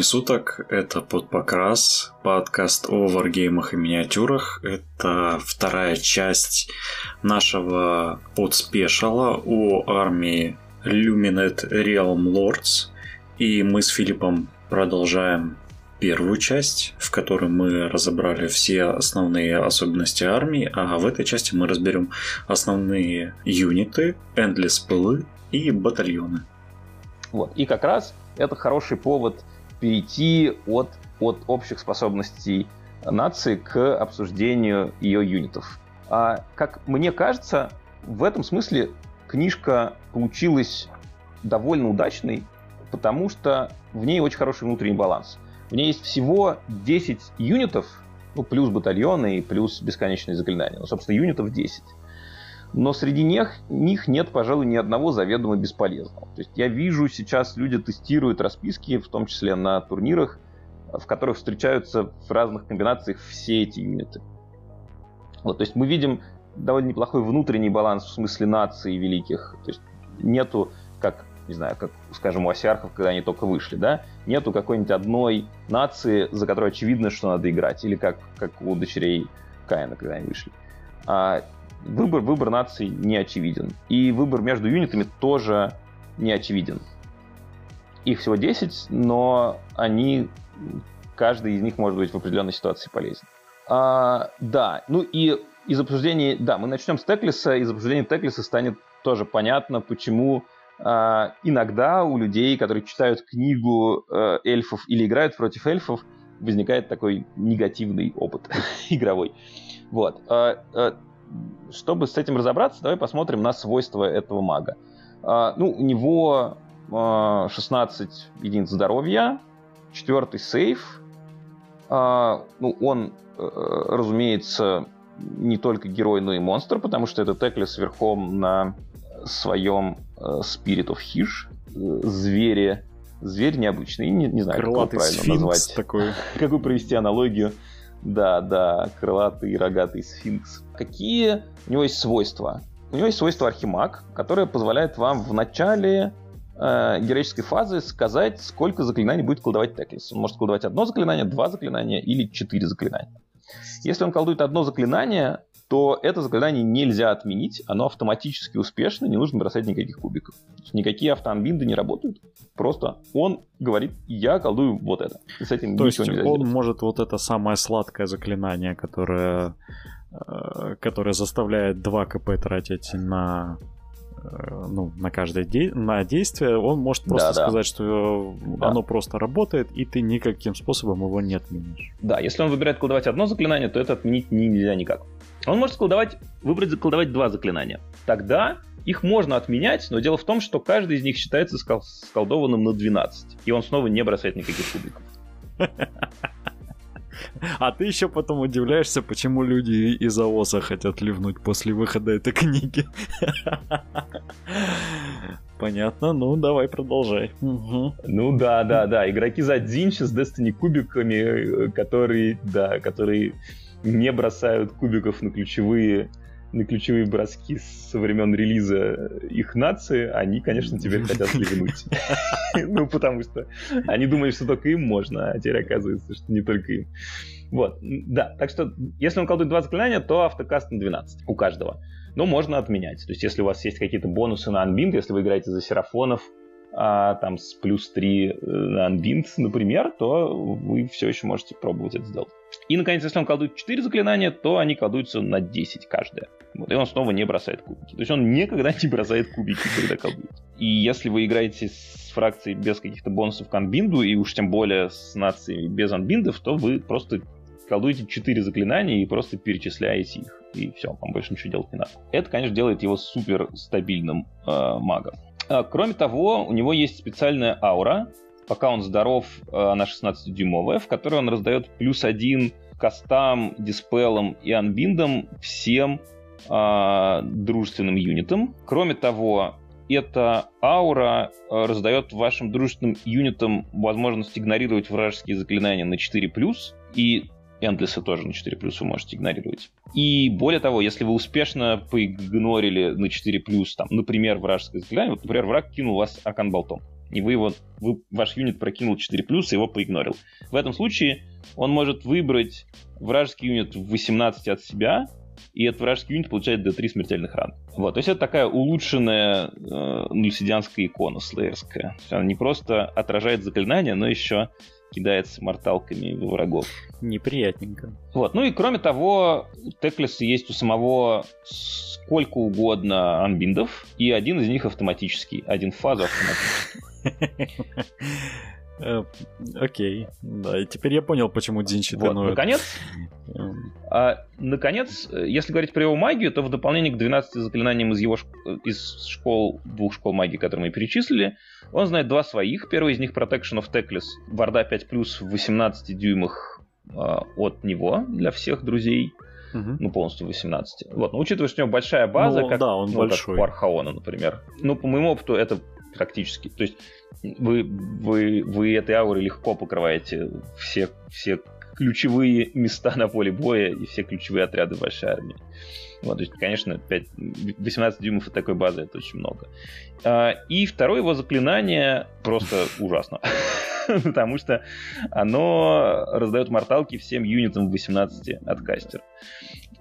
Времени суток, это Подпокрас, подкаст о варгеймах и миниатюрах. Это вторая часть нашего подспешала о армии Luminet Realm Lords. И мы с Филиппом продолжаем первую часть, в которой мы разобрали все основные особенности армии, а в этой части мы разберем основные юниты, эндлес пылы и батальоны. Вот. И как раз это хороший повод перейти от, от общих способностей нации к обсуждению ее юнитов. А, как мне кажется, в этом смысле книжка получилась довольно удачной, потому что в ней очень хороший внутренний баланс. В ней есть всего 10 юнитов, ну, плюс батальоны и плюс бесконечные заклинания. Ну, собственно, юнитов 10 но среди них, них нет, пожалуй, ни одного заведомо бесполезного. То есть я вижу сейчас люди тестируют расписки, в том числе на турнирах, в которых встречаются в разных комбинациях все эти юниты. Вот, то есть мы видим довольно неплохой внутренний баланс в смысле наций великих. То есть нету, как, не знаю, как, скажем, у осиархов, когда они только вышли, да, нету какой-нибудь одной нации, за которой очевидно, что надо играть, или как, как у дочерей Каина, когда они вышли. А выбор, выбор наций не очевиден. И выбор между юнитами тоже не очевиден. Их всего 10, но они, каждый из них может быть в определенной ситуации полезен. А, да, ну и из обсуждения, да, мы начнем с Теклиса. Из обсуждения Теклиса станет тоже понятно, почему а, иногда у людей, которые читают книгу э, эльфов или играют против эльфов, возникает такой негативный опыт игровой. Вот. А, а, чтобы с этим разобраться, давай посмотрим на свойства этого мага. А, ну, у него 16 а, единиц здоровья, четвертый сейф. А, ну, он, э, разумеется, не только герой, но и монстр, потому что это Теклис верхом на своем э, Spirit of Hish, э, звере, зверь необычный, не, не знаю, Крылатый как его правильно назвать. Такой. Какую провести аналогию. Да, да, крылатый рогатый сфинкс. Какие у него есть свойства? У него есть свойство архимаг, которое позволяет вам в начале э, героической фазы сказать, сколько заклинаний будет колдовать Теклис. Он может колдовать одно заклинание, два заклинания или четыре заклинания. Если он колдует одно заклинание, то это заклинание нельзя отменить, оно автоматически успешно, не нужно бросать никаких кубиков. Никакие автоанбинды не работают. Просто он говорит, я колдую вот это. И с этим то есть он сделать. может вот это самое сладкое заклинание, которое, э, которое заставляет 2 КП тратить на Э, ну, на каждое де- на действие, он может просто да, сказать, да. что да. оно просто работает, и ты никаким способом его не отменишь. Да, если он выбирает колдовать одно заклинание, то это отменить нельзя никак. Он может колдовать, выбрать колдовать два заклинания. Тогда их можно отменять, но дело в том, что каждый из них считается скол- сколдованным на 12, и он снова не бросает никаких кубиков. А ты еще потом удивляешься, почему люди из АОСа хотят ливнуть после выхода этой книги. Понятно, ну давай продолжай. Угу. Ну да, да, да. Игроки за Дзинчи с Destiny кубиками, э, которые, да, которые не бросают кубиков на ключевые на ключевые броски со времен релиза их нации, они, конечно, теперь хотят ливнуть. Ну, потому что они думают, что только им можно, а теперь оказывается, что не только им. Вот, да, так что, если он колдует два заклинания, то автокаст на 12 у каждого. Но можно отменять. То есть, если у вас есть какие-то бонусы на Unbind, если вы играете за серафонов, а, там с плюс 3 э, на Unbind, например, то вы все еще можете пробовать это сделать. И, наконец, если он колдует 4 заклинания, то они колдуются на 10 каждое. Вот, и он снова не бросает кубики. То есть он никогда не бросает кубики, когда колдует. И если вы играете с фракцией без каких-то бонусов к анбинду, и уж тем более с нацией без анбиндов, то вы просто колдуете 4 заклинания и просто перечисляете их. И все, вам больше ничего делать не надо. Это, конечно, делает его супер стабильным э, магом. А, кроме того, у него есть специальная аура, пока он здоров, э, она 16-дюймовая, в которой он раздает плюс один кастам, диспелам и анбиндам всем э, дружественным юнитам. Кроме того, эта аура э, раздает вашим дружественным юнитам возможность игнорировать вражеские заклинания на 4+, и Эндлесы тоже на 4 плюс вы можете игнорировать. И более того, если вы успешно поигнорили на 4 плюс, там, например, вражеское заклинание, вот, например, враг кинул вас аркан болтом, и вы его, вы, ваш юнит прокинул 4 плюс и его поигнорил. В этом случае он может выбрать вражеский юнит в 18 от себя, и этот вражеский юнит получает d3 смертельных ран. Вот, то есть это такая улучшенная э, нульсидианская икона слеерская. Она не просто отражает заклинания, но еще кидается морталками в врагов. Неприятненько. Вот. Ну и кроме того, у Теклиса есть у самого сколько угодно анбиндов, и один из них автоматический, один фаза автоматический. Э, окей, да, и теперь я понял, почему Дзинчи вот, наконец, эм. а, наконец, если говорить про его магию, то в дополнение к 12 заклинаниям из его из школ, двух школ магии, которые мы перечислили, он знает два своих. Первый из них Protection of Teclis, Варда 5+, в 18 дюймах а, от него для всех друзей. Угу. Ну, полностью 18. Вот, но учитывая, что у него большая база, ну, как, да, он ну, большой. как у Архаона, например. Ну, по моему опыту, это практически. То есть вы, вы, вы этой аурой легко покрываете все, все ключевые места на поле боя и все ключевые отряды вашей армии. Вот, то есть, конечно, 5, 18 дюймов от такой базы это очень много. А, и второе его заклинание просто ужасно. Потому что оно раздает морталки всем юнитам 18 от кастера.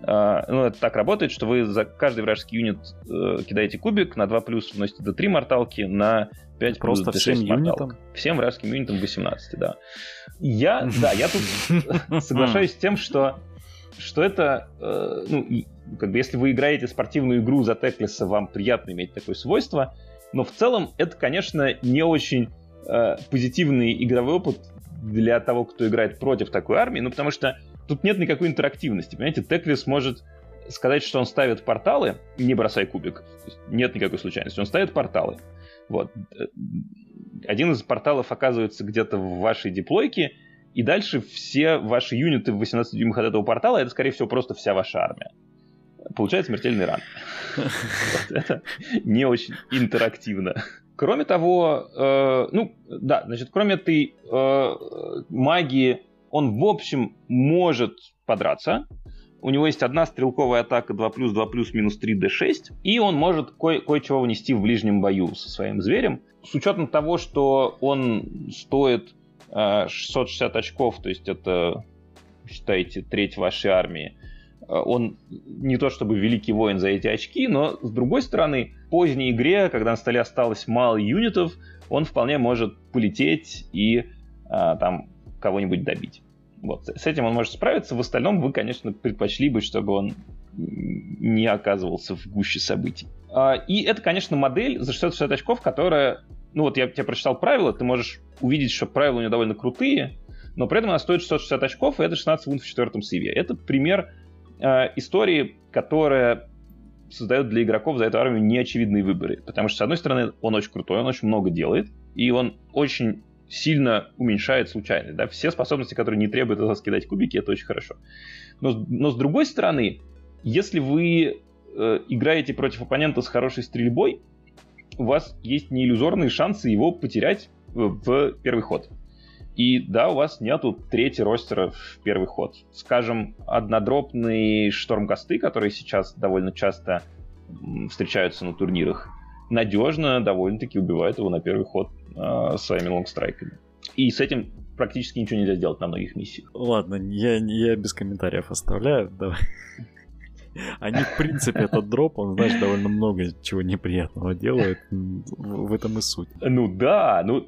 Uh, ну, это так работает, что вы за каждый вражеский юнит uh, кидаете кубик, на 2 плюс вносите до 3 морталки, на 5 Просто плюс всем юнитам? Всем вражеским юнитам 18, да. Я, да, я тут соглашаюсь с тем, что что это, э, ну, как бы если вы играете спортивную игру за Теклиса, вам приятно иметь такое свойство, но в целом это, конечно, не очень э, позитивный игровой опыт для того, кто играет против такой армии, ну, потому что тут нет никакой интерактивности, понимаете, Теклис может сказать, что он ставит порталы, не бросай кубик, нет никакой случайности, он ставит порталы, вот, один из порталов оказывается где-то в вашей диплойке, и дальше все ваши юниты в 18 дюймах от этого портала, это, скорее всего, просто вся ваша армия. Получает смертельный ран. Это не очень интерактивно. Кроме того, э, ну, да, значит, кроме этой э, магии, он, в общем, может подраться. У него есть одна стрелковая атака 2 плюс 2 плюс минус 3 d6, и он может кое- кое-чего внести в ближнем бою со своим зверем. С учетом того, что он стоит 660 э, очков, то есть это, считайте, треть вашей армии. Э, он не то чтобы великий воин за эти очки, но с другой стороны, в поздней игре, когда на столе осталось мало юнитов, он вполне может полететь и а, там кого-нибудь добить. Вот, с этим он может справиться. В остальном вы, конечно, предпочли бы, чтобы он не оказывался в гуще событий. А, и это, конечно, модель за 660 очков, которая ну вот я тебе прочитал правила, ты можешь увидеть, что правила у нее довольно крутые, но при этом она стоит 660 очков, и это 16 вун в четвертом сейве. Это пример э, истории, которая создает для игроков за эту армию неочевидные выборы. Потому что, с одной стороны, он очень крутой, он очень много делает, и он очень сильно уменьшает случайность. Да? Все способности, которые не требуют от вас кидать кубики, это очень хорошо. Но, но с другой стороны, если вы э, играете против оппонента с хорошей стрельбой, у вас есть неиллюзорные шансы его потерять в первый ход. И да, у вас нету третьего ростера в первый ход. Скажем, однодропные штормкасты, которые сейчас довольно часто встречаются на турнирах, надежно довольно-таки убивают его на первый ход э, своими лонгстрайками. И с этим практически ничего нельзя сделать на многих миссиях. Ладно, я, я без комментариев оставляю. Давай. Они, в принципе, этот дроп, он, знаешь, довольно много чего неприятного делает. В этом и суть. Ну да, ну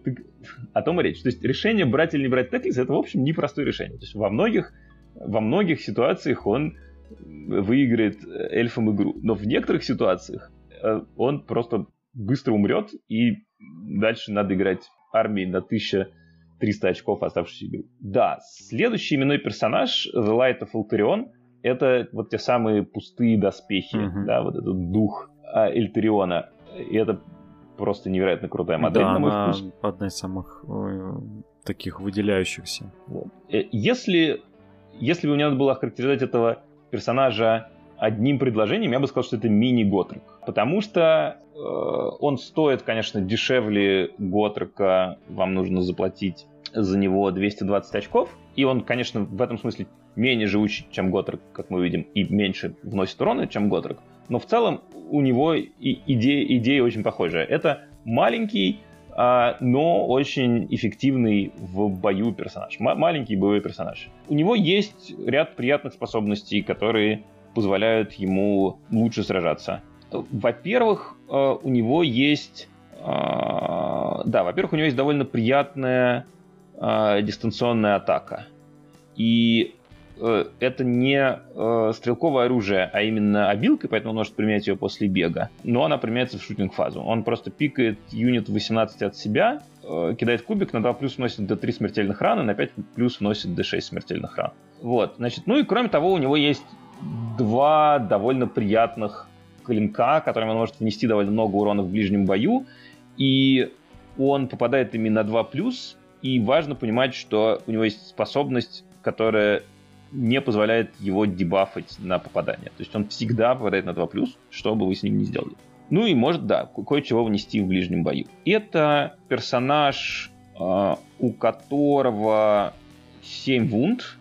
о том и речь. То есть решение брать или не брать Теклис, это, в общем, непростое решение. То есть во многих, во многих ситуациях он выиграет эльфам игру. Но в некоторых ситуациях э, он просто быстро умрет, и дальше надо играть армией на 1300 очков оставшуюся игру. Да, следующий именной персонаж, The Light of Alterion — это вот те самые пустые доспехи, mm-hmm. да, вот этот дух а, Эльтериона. И это просто невероятно крутая модель, да, на мой она вкус. одна из самых э, таких выделяющихся. Вот. Э, если, если бы мне надо было охарактеризовать этого персонажа одним предложением, я бы сказал, что это мини-готрик. Потому что э, он стоит, конечно, дешевле готрика, вам нужно заплатить за него 220 очков, и он, конечно, в этом смысле менее живучий, чем Готрек, как мы видим, и меньше вносит урона, чем Готрек. Но в целом у него и идея, идея очень похожая. Это маленький, а, но очень эффективный в бою персонаж. М- маленький боевой персонаж. У него есть ряд приятных способностей, которые позволяют ему лучше сражаться. Во-первых, э, у него есть... Э, да, во-первых, у него есть довольно приятная э, дистанционная атака. И это не стрелковое оружие, а именно обилка, поэтому он может применять ее после бега. Но она применяется в шутинг-фазу. Он просто пикает юнит 18 от себя, кидает кубик, на 2 плюс вносит до 3 смертельных ран, и на 5 плюс вносит до 6 смертельных ран. Вот, значит, ну и кроме того, у него есть два довольно приятных клинка, которыми он может внести довольно много урона в ближнем бою, и он попадает ими на 2+, и важно понимать, что у него есть способность, которая не позволяет его дебафать на попадание. То есть он всегда попадает на 2+, что бы вы с ним ни сделали. Ну и может, да, кое-чего внести в ближнем бою. Это персонаж, а, у которого 7 вунд,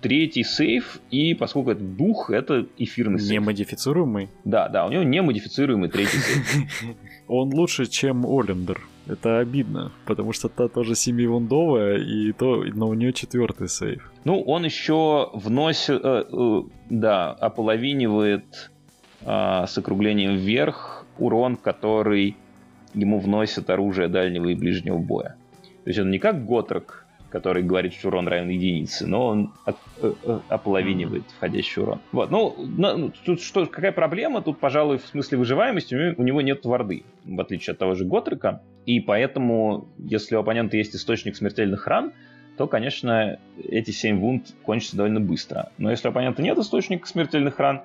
третий сейф, и поскольку это дух, это эфирный сейф. Немодифицируемый? Да, да, у него немодифицируемый третий сейф. Он лучше, чем Олендер. Это обидно, потому что та тоже семивундовая, и то, но у нее четвертый сейф. Ну, он еще вносит, э, э, да, ополовинивает э, с округлением вверх урон, который ему вносит оружие дальнего и ближнего боя. То есть он не как Готрок, который говорит, что урон равен единице, но он э, э, ополовинивает входящий урон. Вот, ну, ну, тут что, какая проблема? Тут, пожалуй, в смысле выживаемости у него нет варды, в отличие от того же Готрика, и поэтому, если у оппонента есть источник смертельных ран, то, конечно, эти 7 вунд кончатся довольно быстро. Но если у оппонента нет источника смертельных ран,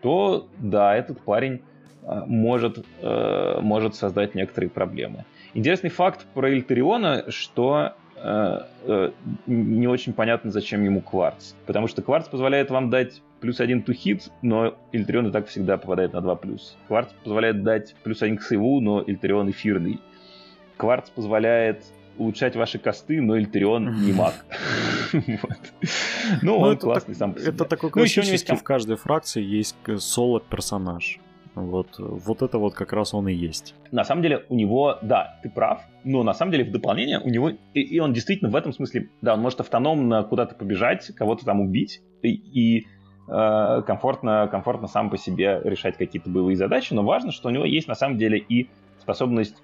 то, да, этот парень э, может, может создать некоторые проблемы. Интересный факт про Ильтариона, что Э, э, не очень понятно, зачем ему кварц. Потому что кварц позволяет вам дать плюс один ту хит, но Ильтрион и так всегда попадает на 2 плюс. Кварц позволяет дать плюс один к сейву, но Ильтрион эфирный. Кварц позволяет улучшать ваши косты, но Ильтрион не маг. Ну, он классный сам по себе. Это такой классический, в каждой фракции есть соло-персонаж. Вот, вот это вот как раз он и есть. На самом деле у него, да, ты прав, но на самом деле в дополнение у него, и, и он действительно в этом смысле, да, он может автономно куда-то побежать, кого-то там убить, и, и э, комфортно, комфортно сам по себе решать какие-то боевые задачи, но важно, что у него есть на самом деле и способность,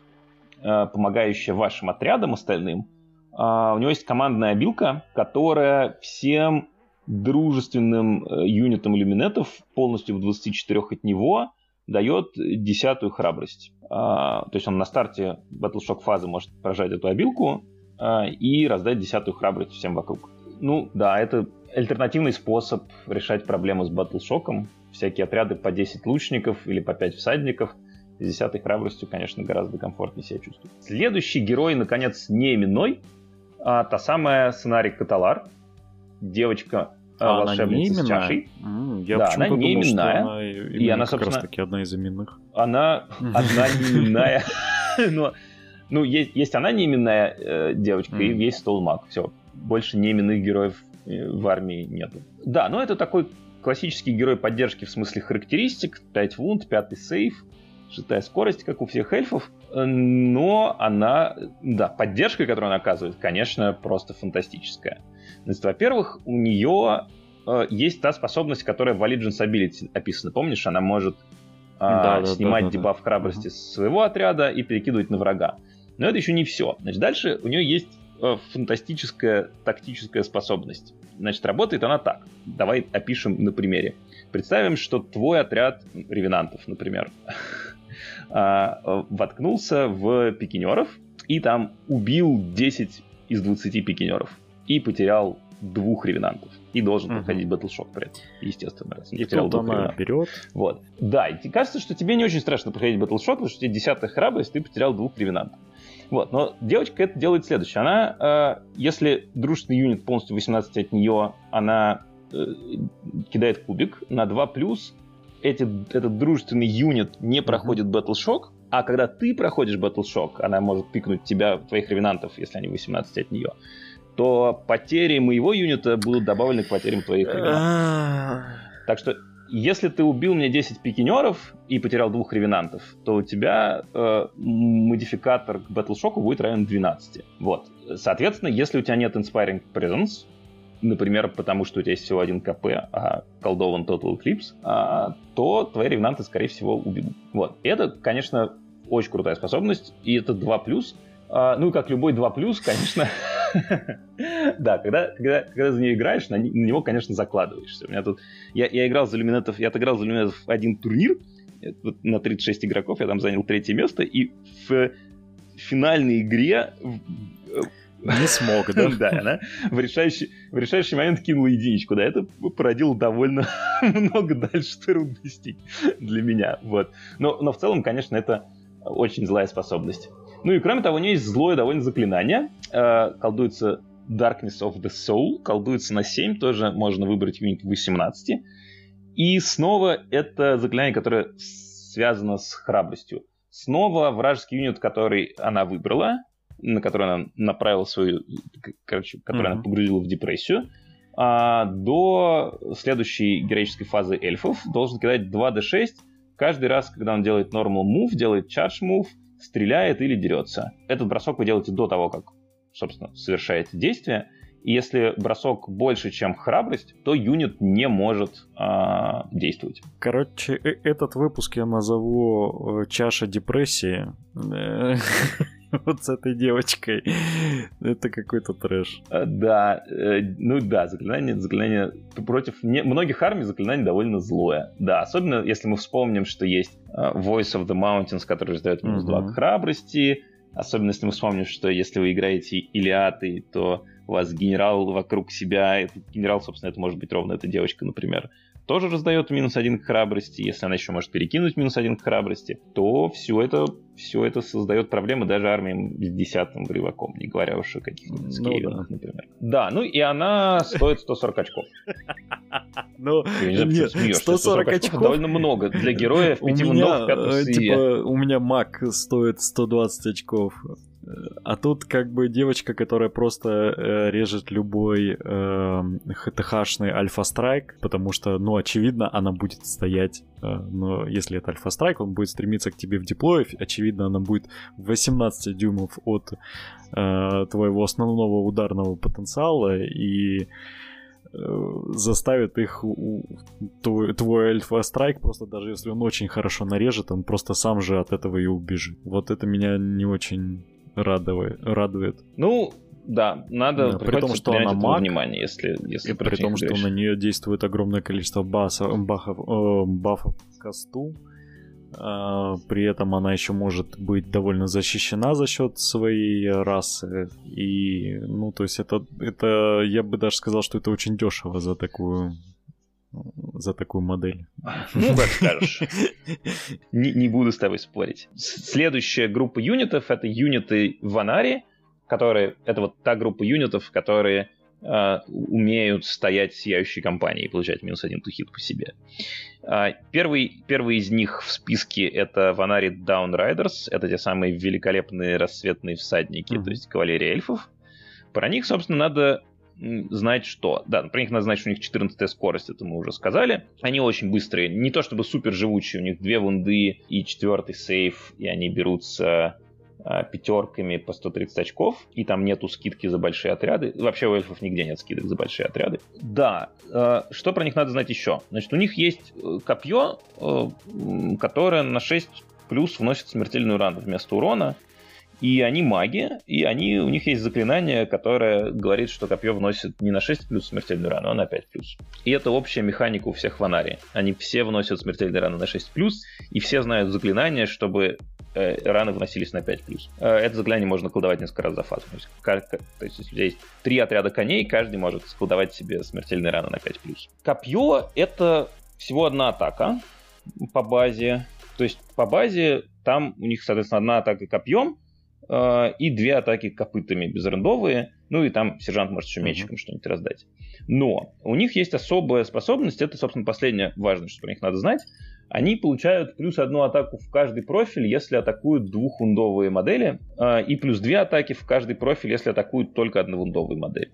э, помогающая вашим отрядам остальным. Э, у него есть командная обилка, которая всем дружественным э, юнитам иллюминетов полностью в 24 от него дает десятую храбрость. А, то есть он на старте Battleshock фазы может прожать эту обилку а, и раздать десятую храбрость всем вокруг. Ну да, это альтернативный способ решать проблему с Battleshock. Всякие отряды по 10 лучников или по 5 всадников с десятой храбростью, конечно, гораздо комфортнее себя чувствуют. Следующий герой, наконец, не именной, а та самая Сонарик Каталар, девочка а волшебница с чашей. Mm, я да, она не думал, именная. Она и она, как собственно, раз таки одна из именных. Она одна не именная. Но, ну, есть, есть она не именная э, девочка, mm. и есть Столмак. Все, больше не именных героев э, в армии нету. Да, но это такой классический герой поддержки в смысле характеристик. 5 вунд, 5 сейф, шестая скорость, как у всех эльфов. Но она, да, поддержка, которую она оказывает, конечно, просто фантастическая. Значит, во-первых, у нее э, есть та способность, которая в Allegiance Ability описана. Помнишь, она может э, да, снимать да, да, дебаф храбрости uh с своего отряда и перекидывать на врага. Но это еще не все. Значит, дальше у нее есть э, фантастическая тактическая способность. Значит, работает она так. Давай опишем на примере. Представим, что твой отряд ревенантов, например, а, воткнулся в пикинеров и там убил 10 из 20 пикинеров и потерял двух ревенантов. И должен проходить. Battleshock при этом, естественно. Раз и потерял двух она берет. Вот. Да, и кажется, что тебе не очень страшно проходить Battleshock, потому что у тебя десятая храбрость, ты потерял двух ревенантов. Вот, но девочка это делает следующее. Она, э, если дружественный юнит полностью 18 от нее, она э, кидает кубик на 2+, эти, этот дружественный юнит не проходит. Battleshock, а когда ты проходишь Battleshock, она может пикнуть тебя, твоих ревенантов, если они 18 от нее то потери моего юнита будут добавлены к потерям твоих ребят. Так что если ты убил мне 10 пикинеров и потерял двух ревенантов, то у тебя э, модификатор к Battleshock будет равен 12. Вот. Соответственно, если у тебя нет Inspiring Presence, например, потому что у тебя есть всего один КП, а колдован Total Eclipse, а, то твои ревенанты, скорее всего, убегут. Вот. Это, конечно, очень крутая способность, и это 2+. А, ну и как любой 2+, конечно, да, когда, когда, когда за нее играешь, на, на него, конечно, закладываешься. У меня тут... Я, я играл за люминетов, я отыграл за люминетов один турнир, вот на 36 игроков я там занял третье место, и в финальной игре не смог, да? Да, она в решающий, в решающий момент кинула единичку. Да, это породило довольно много дальше трудностей для меня. Вот. Но, но в целом, конечно, это очень злая способность. Ну и кроме того, у нее есть злое довольно заклинание. Э, колдуется Darkness of the Soul. Колдуется на 7, тоже можно выбрать юнит 18. И снова это заклинание, которое связано с храбростью. Снова вражеский юнит, который она выбрала, на который она направила свою, короче, который mm-hmm. она погрузила в депрессию, а, до следующей героической фазы эльфов должен кидать 2d6 каждый раз, когда он делает normal move, делает charge move, стреляет или дерется. Этот бросок вы делаете до того, как, собственно, совершаете действие. И если бросок больше, чем храбрость, то юнит не может а, действовать. Короче, э, этот выпуск я назову э, «Чаша депрессии». вот с этой девочкой. Это какой-то трэш. А, да, э, ну да, заклинание, заклинание против не, многих армий заклинание довольно злое. Да, особенно если мы вспомним, что есть а, Voice of the Mountains, который раздает минус 2 к храбрости. Особенно если мы вспомним, что если вы играете Илиаты, то у вас генерал вокруг себя, этот генерал, собственно, это может быть ровно эта девочка, например, тоже раздает минус один к храбрости, если она еще может перекинуть минус один к храбрости, то все это, все это создает проблемы даже армиям с десятым боевиком, не говоря уж о каких-нибудь ну, да. например. Да, ну и она стоит 140 очков. Ну, нет, 140 очков довольно много для героя в пяти в типа, У меня маг стоит 120 очков. А тут как бы девочка, которая просто э, режет любой э, ХТХшный альфа-страйк, потому что, ну, очевидно, она будет стоять, э, но если это альфа-страйк, он будет стремиться к тебе в диплое, очевидно, она будет 18 дюймов от э, твоего основного ударного потенциала, и э, заставит их твой, твой альфа-страйк, просто даже если он очень хорошо нарежет, он просто сам же от этого и убежит. Вот это меня не очень радует. радует. Ну, да, надо да, при том, что она маг, внимание, если, если при том, что на нее действует огромное количество басов, бафов, э, бафов к касту, э, при этом она еще может быть довольно защищена за счет своей расы. И, ну, то есть это, это, я бы даже сказал, что это очень дешево за такую за такую модель. Ну, как скажешь. не, не буду с тобой спорить. Следующая группа юнитов — это юниты Ванари, которые... Это вот та группа юнитов, которые э, умеют стоять сияющей компанией и получать минус один тухит по себе. Э, первый, первый из них в списке — это Ванари Даунрайдерс. Это те самые великолепные рассветные всадники, mm-hmm. то есть кавалерия эльфов. Про них, собственно, надо знать что. Да, про них надо знать, что у них 14 скорость, это мы уже сказали. Они очень быстрые, не то чтобы супер живучие, у них две вунды и четвертый сейф, и они берутся а, пятерками по 130 очков, и там нету скидки за большие отряды. Вообще у эльфов нигде нет скидок за большие отряды. Да, э, что про них надо знать еще? Значит, у них есть э, копье, э, которое на 6 плюс вносит смертельную рану вместо урона. И они маги, и они, у них есть заклинание, которое говорит, что копье вносит не на 6 плюс смертельную рану, а на 5 плюс. И это общая механика у всех ванари. Они все вносят смертельные раны на 6 плюс, и все знают заклинание, чтобы э, раны вносились на 5 плюс. Э, это заклинание можно колдовать несколько раз за фазу. То есть, то есть если у тебя есть три отряда коней, каждый может сколдовать себе смертельные раны на 5 плюс. Копье — это всего одна атака по базе. То есть по базе там у них, соответственно, одна атака копьем, и две атаки копытами безрендовые, ну и там сержант может еще мечиком mm-hmm. что-нибудь раздать. Но у них есть особая способность, это, собственно, последнее важное, что про них надо знать. Они получают плюс одну атаку в каждый профиль, если атакуют двухвундовые модели, э, и плюс две атаки в каждый профиль, если атакуют только одновундовые модели.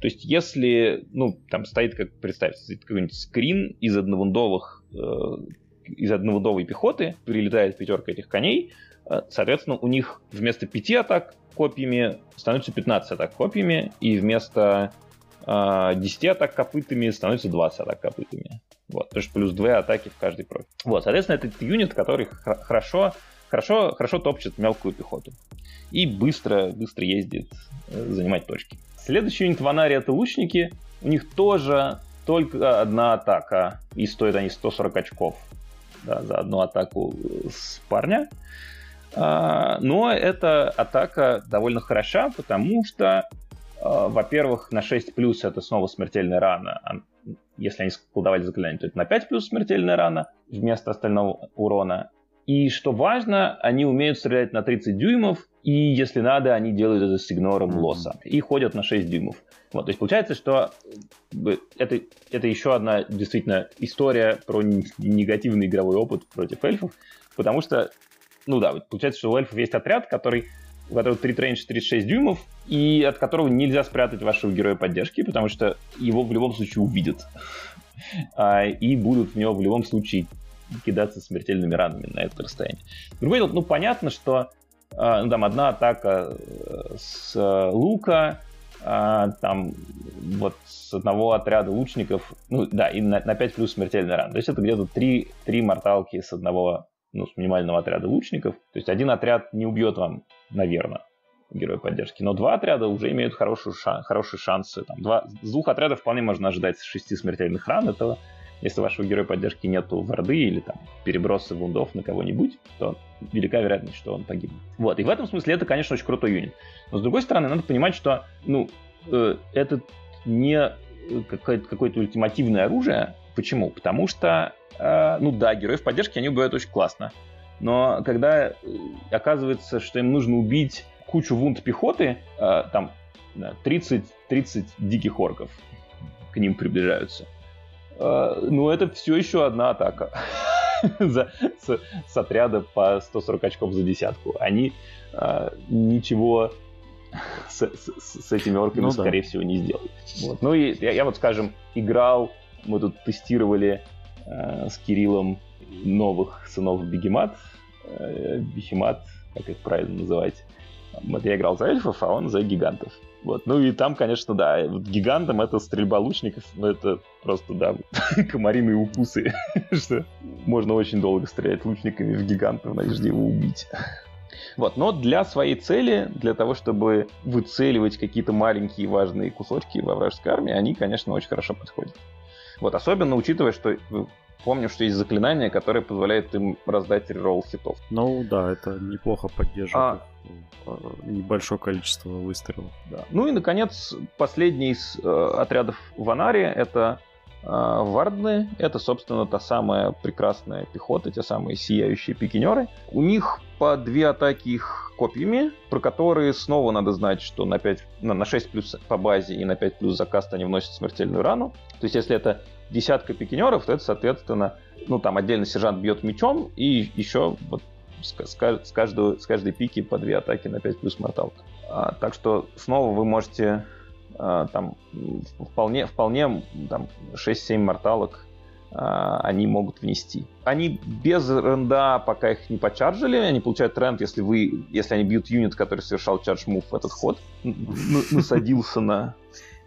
То есть, если, ну, там стоит, как представьте, стоит какой-нибудь скрин из одновундовых, э, из одновундовой пехоты, прилетает пятерка этих коней, э, соответственно, у них вместо пяти атак копьями становится 15 атак копьями, и вместо э, 10 атак копытами становится 20 атак копытами. Вот, то есть плюс 2 атаки в каждый профиль. Вот, соответственно, это юнит, который хорошо, хорошо, хорошо топчет мелкую пехоту. И быстро, быстро ездит э, занимать точки. Следующий юнит в Анаре это лучники. У них тоже только одна атака, и стоят они 140 очков да, за одну атаку с парня. А, но эта атака довольно хороша, потому что, а, во-первых, на 6 плюс это снова смертельная рана. А, если они колдовали заклинание, то это на 5 плюс смертельная рана вместо остального урона. И что важно, они умеют стрелять на 30 дюймов, и если надо, они делают это с игнором лоса. И ходят на 6 дюймов. Вот, то есть получается, что это, это еще одна действительно история про негативный игровой опыт против эльфов, потому что ну да, получается, что у эльфов есть отряд, который у которого 3 рейндж 36 дюймов, и от которого нельзя спрятать вашего героя поддержки, потому что его в любом случае увидят. А, и будут в него в любом случае кидаться смертельными ранами на это расстояние. Другое ну понятно, что а, ну, там одна атака э, с э, лука, а, там вот с одного отряда лучников, ну да, и на, на 5 плюс смертельный ран. То есть это где-то 3, 3 морталки с одного ну, с минимального отряда лучников. То есть один отряд не убьет вам, наверное, героя поддержки, но два отряда уже имеют хорошую шан, хорошие шансы. Там, два, с двух отрядов вполне можно ожидать шести смертельных ран. Это если вашего героя поддержки нету ворды или там перебросы вундов на кого-нибудь, то велика вероятность, что он погибнет. Вот, и в этом смысле это, конечно, очень крутой юнит. Но с другой стороны, надо понимать, что, ну, э, это не какое-то, какое-то ультимативное оружие. Почему? Потому что Э, ну да, героев поддержки они убивают очень классно. Но когда э, оказывается, что им нужно убить кучу вунд пехоты, э, там 30, 30 диких орков к ним приближаются, ну это все еще одна атака за, с, с отряда по 140 очков за десятку. Они ничего с, с, с этими орками, ну, скорее да. всего, не сделают. Вот. Ну и я, я вот, скажем, играл, мы тут тестировали Э, с Кириллом новых сынов Бегемат, э, Бехемат, как их правильно называть. Вот я играл за эльфов, а он за гигантов. Вот. Ну и там, конечно, да, вот гигантам это стрельба лучников, но это просто, да, комариные укусы, что можно очень долго стрелять лучниками в гигантов, надежде его убить. Вот, но для своей цели, для того, чтобы выцеливать какие-то маленькие важные кусочки во вражеской армии, они, конечно, очень хорошо подходят. Вот, особенно учитывая, что помню, что есть заклинание, которое позволяет им раздать реролл хитов. Ну да, это неплохо поддерживает а... небольшое количество выстрелов. Да. Ну и, наконец, последний из э, отрядов в Анаре — это э, Вардны. Это, собственно, та самая прекрасная пехота, те самые сияющие пикинеры. У них по две атаки их копьями, про которые снова надо знать, что на, 5, на, на 6 плюс по базе и на 5 плюс за каст они вносят смертельную рану. То есть, если это десятка пикинеров, то это, соответственно, ну, там отдельно сержант бьет мечом, и еще вот с, с, с, каждого, с каждой пики по две атаки на 5 плюс морталка. Так что снова вы можете а, там вполне, вполне там 6-7 морталок а, они могут внести. Они без ренда, пока их не почаржили, они получают тренд, если вы, если они бьют юнит, который совершал чардж мув в этот ход, насадился на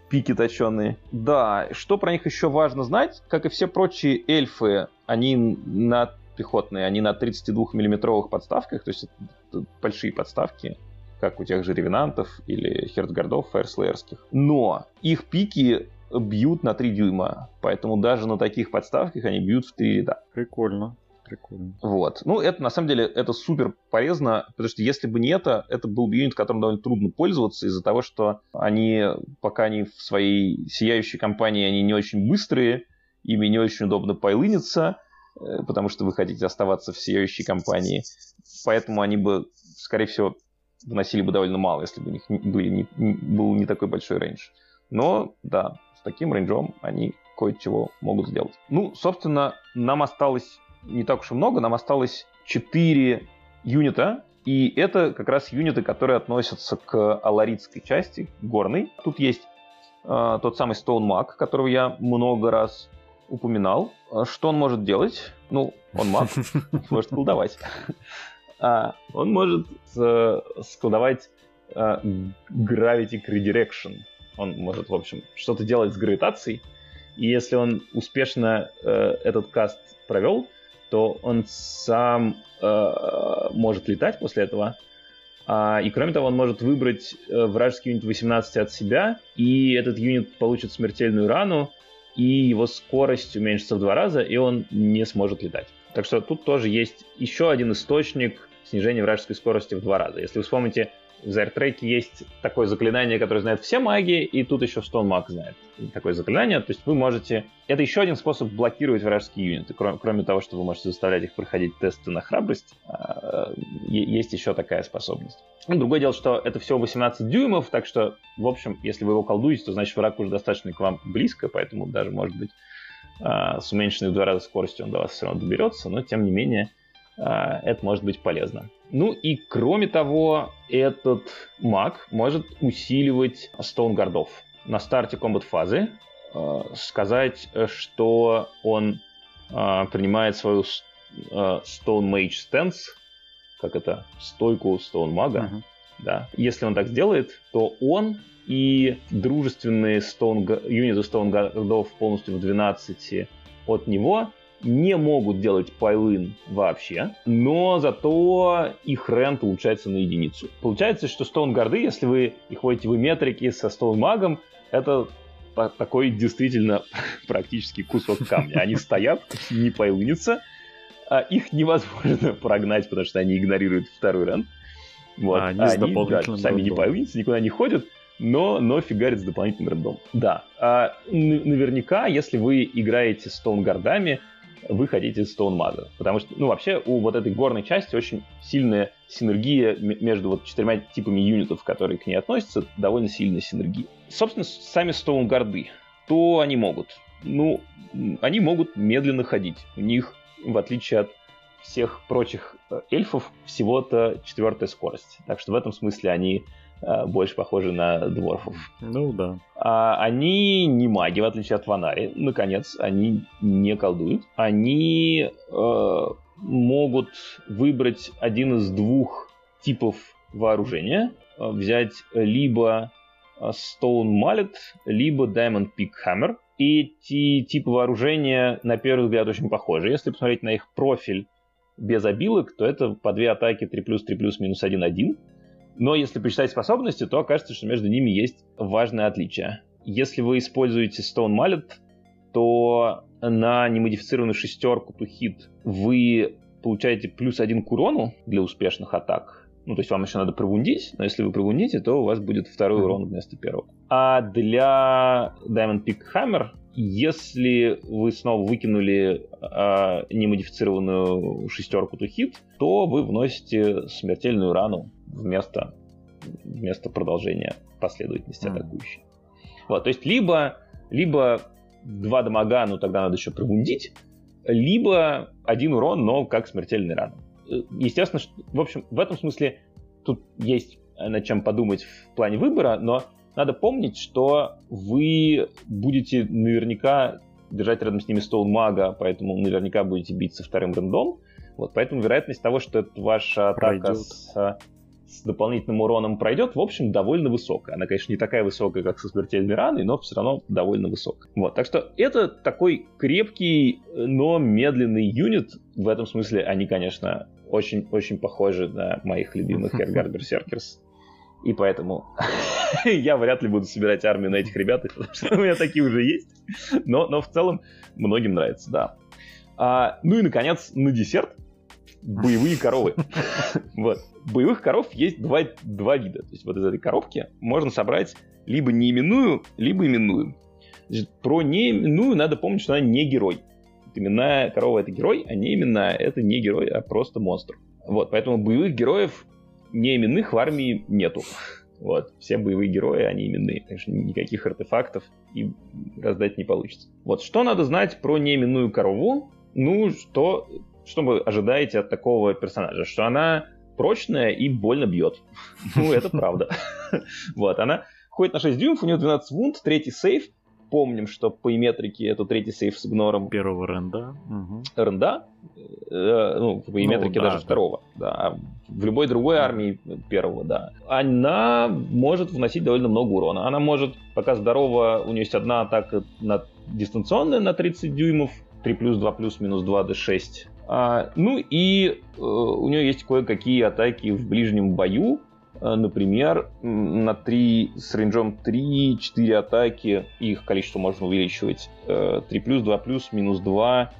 пики точеные. Да, что про них еще важно знать, как и все прочие эльфы, они на пехотные, они на 32-миллиметровых подставках, то есть большие подставки, как у тех же ревенантов или хертгардов фаерслеерских. Но их пики бьют на 3 дюйма, поэтому даже на таких подставках они бьют в 3 ряда. Прикольно. Прикольно. Вот. Ну, это на самом деле это супер полезно, потому что если бы не это, это был бы юнит, которым довольно трудно пользоваться из-за того, что они, пока они в своей сияющей компании, они не очень быстрые, ими не очень удобно pile in иться, э, потому что вы хотите оставаться в сияющей компании. Поэтому они бы, скорее всего, вносили бы довольно мало, если бы у них были не, был не такой большой range. Но, да, с таким range ом они кое-чего могут сделать. Ну, собственно, нам осталось не так уж и много, нам осталось 4 юнита, и это как раз юниты, которые относятся к аларитской части, горной. Тут есть э, тот самый Stone Mag, которого я много раз упоминал. Что он может делать? Ну, он маг, может колдовать. А, он может сколдовать Gravity Redirection. Он может, в общем, что-то делать с гравитацией. И если он успешно этот каст провел, то он сам может летать после этого а, и кроме того, он может выбрать э, вражеский юнит 18 от себя, и этот юнит получит смертельную рану, и его скорость уменьшится в два раза, и он не сможет летать. Так что тут тоже есть еще один источник снижения вражеской скорости в два раза. Если вы вспомните в Зайртреке есть такое заклинание, которое знают все маги, и тут еще Mag знает такое заклинание. То есть вы можете... Это еще один способ блокировать вражеские юниты. Кроме, кроме того, что вы можете заставлять их проходить тесты на храбрость, а, есть еще такая способность. Другое дело, что это всего 18 дюймов, так что, в общем, если вы его колдуете, то значит враг уже достаточно к вам близко, поэтому даже, может быть, а, с уменьшенной в два раза скоростью он до вас все равно доберется, но, тем не менее, это может быть полезно. Ну и кроме того, этот маг может усиливать стоунгардов. На старте комбат-фазы э, сказать, что он э, принимает свою э, Stone Mage Stance, как это, стойку Stone Мага. Uh-huh. Да. Если он так сделает, то он и дружественные Stone, юниты городов полностью в 12 от него не могут делать пайлын вообще, но зато их рент улучшается на единицу. Получается, что стоунгарды, если вы их ходите в метрике со стоунмагом, это такой действительно практически кусок камня. Они стоят, не пайлынятся, а их невозможно прогнать, потому что они игнорируют второй рент. Вот. А они, а они да, сами не пайлынятся, никуда не ходят, но, но фигарит с дополнительным рендом. Да. А, наверняка, если вы играете стоунгардами, вы хотите Stone Mother. Потому что, ну, вообще, у вот этой горной части очень сильная синергия между вот четырьмя типами юнитов, которые к ней относятся, довольно сильная синергия. Собственно, сами Stone Гарды, то они могут? Ну, они могут медленно ходить. У них, в отличие от всех прочих э, эльфов, всего-то четвертая скорость. Так что в этом смысле они больше похожи на дворфов. Ну да. А, они не маги, в отличие от Ванари. Наконец, они не колдуют. Они э, могут выбрать один из двух типов вооружения. Э, взять либо э, Stone Mallet, либо Diamond Peak Hammer. Эти типы вооружения, на первый взгляд, очень похожи. Если посмотреть на их профиль без обилок, то это по две атаки 3 плюс 3 плюс минус 1 1 но если посчитать способности, то окажется, что между ними есть важное отличие. Если вы используете Stone Mallet, то на немодифицированную шестерку to hit вы получаете плюс один к урону для успешных атак. Ну, то есть вам еще надо провундить, но если вы провундите, то у вас будет второй урон вместо первого. А для Diamond Peak Hammer, если вы снова выкинули э, немодифицированную шестерку to hit, то вы вносите смертельную рану вместо, вместо продолжения последовательности атакующей. Вот, то есть либо, либо два дамага, ну тогда надо еще пробундить, либо один урон, но как смертельный ран. Естественно, что, в общем, в этом смысле тут есть над чем подумать в плане выбора, но надо помнить, что вы будете наверняка держать рядом с ними стол мага, поэтому наверняка будете бить со вторым рендом. Вот, поэтому вероятность того, что это ваша атака с с дополнительным уроном пройдет, в общем, довольно высокая. Она, конечно, не такая высокая, как со смертельной раной, но все равно довольно высокая. Вот, так что это такой крепкий, но медленный юнит. В этом смысле они, конечно, очень-очень похожи на моих любимых Эргард Берсеркерс. И поэтому я вряд ли буду собирать армию на этих ребят, потому что у меня такие уже есть. Но, но в целом многим нравится, да. А, ну и, наконец, на десерт боевые коровы. Вот. Боевых коров есть два, два вида. То есть вот из этой коробки можно собрать либо неименную, либо именную. Значит, про неименную надо помнить, что она не герой. Именная корова — это герой, а неименная — это не герой, а просто монстр. Вот, поэтому боевых героев неименных в армии нету. Вот, все боевые герои, они именные, так что никаких артефактов и раздать не получится. Вот, что надо знать про неименную корову? Ну, что что вы ожидаете от такого персонажа? Что она прочная и больно бьет. Ну, это правда. Вот, она ходит на 6 дюймов, у него 12 вунд, третий сейф, помним, что по метрике это третий сейф с игнором. Первого ренда. Угу. Ренда, э, ну, по метрике ну, да, даже да. второго, да. В любой другой армии первого, да. Она может вносить довольно много урона. Она может, пока здорова, у нее есть одна атака на дистанционная на 30 дюймов, 3 плюс 2 плюс минус 2 d6. А, ну и э, у нее есть кое-какие атаки в ближнем бою, например, на 3 с рейнджом 3-4 атаки, их количество можно увеличивать. 3 э, плюс, 2 плюс, минус 2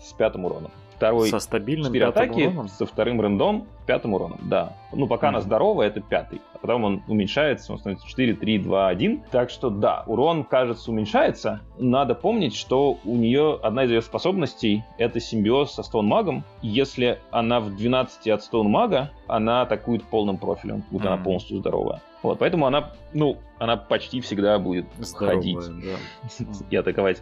с пятым уроном второй со стабильным 4 атаки уроном? со вторым рендом пятым уроном, да. Ну, пока mm. она здоровая, это пятый. А потом он уменьшается, он становится 4, 3, 2, 1. Так что да, урон, кажется, уменьшается. Надо помнить, что у нее одна из ее способностей — это симбиоз со Стоун Магом. Если она в 12 от Стоун Мага, она атакует полным профилем, будто mm. она полностью здоровая. Вот, поэтому она, ну, она почти всегда будет Здоровая, ходить да. и атаковать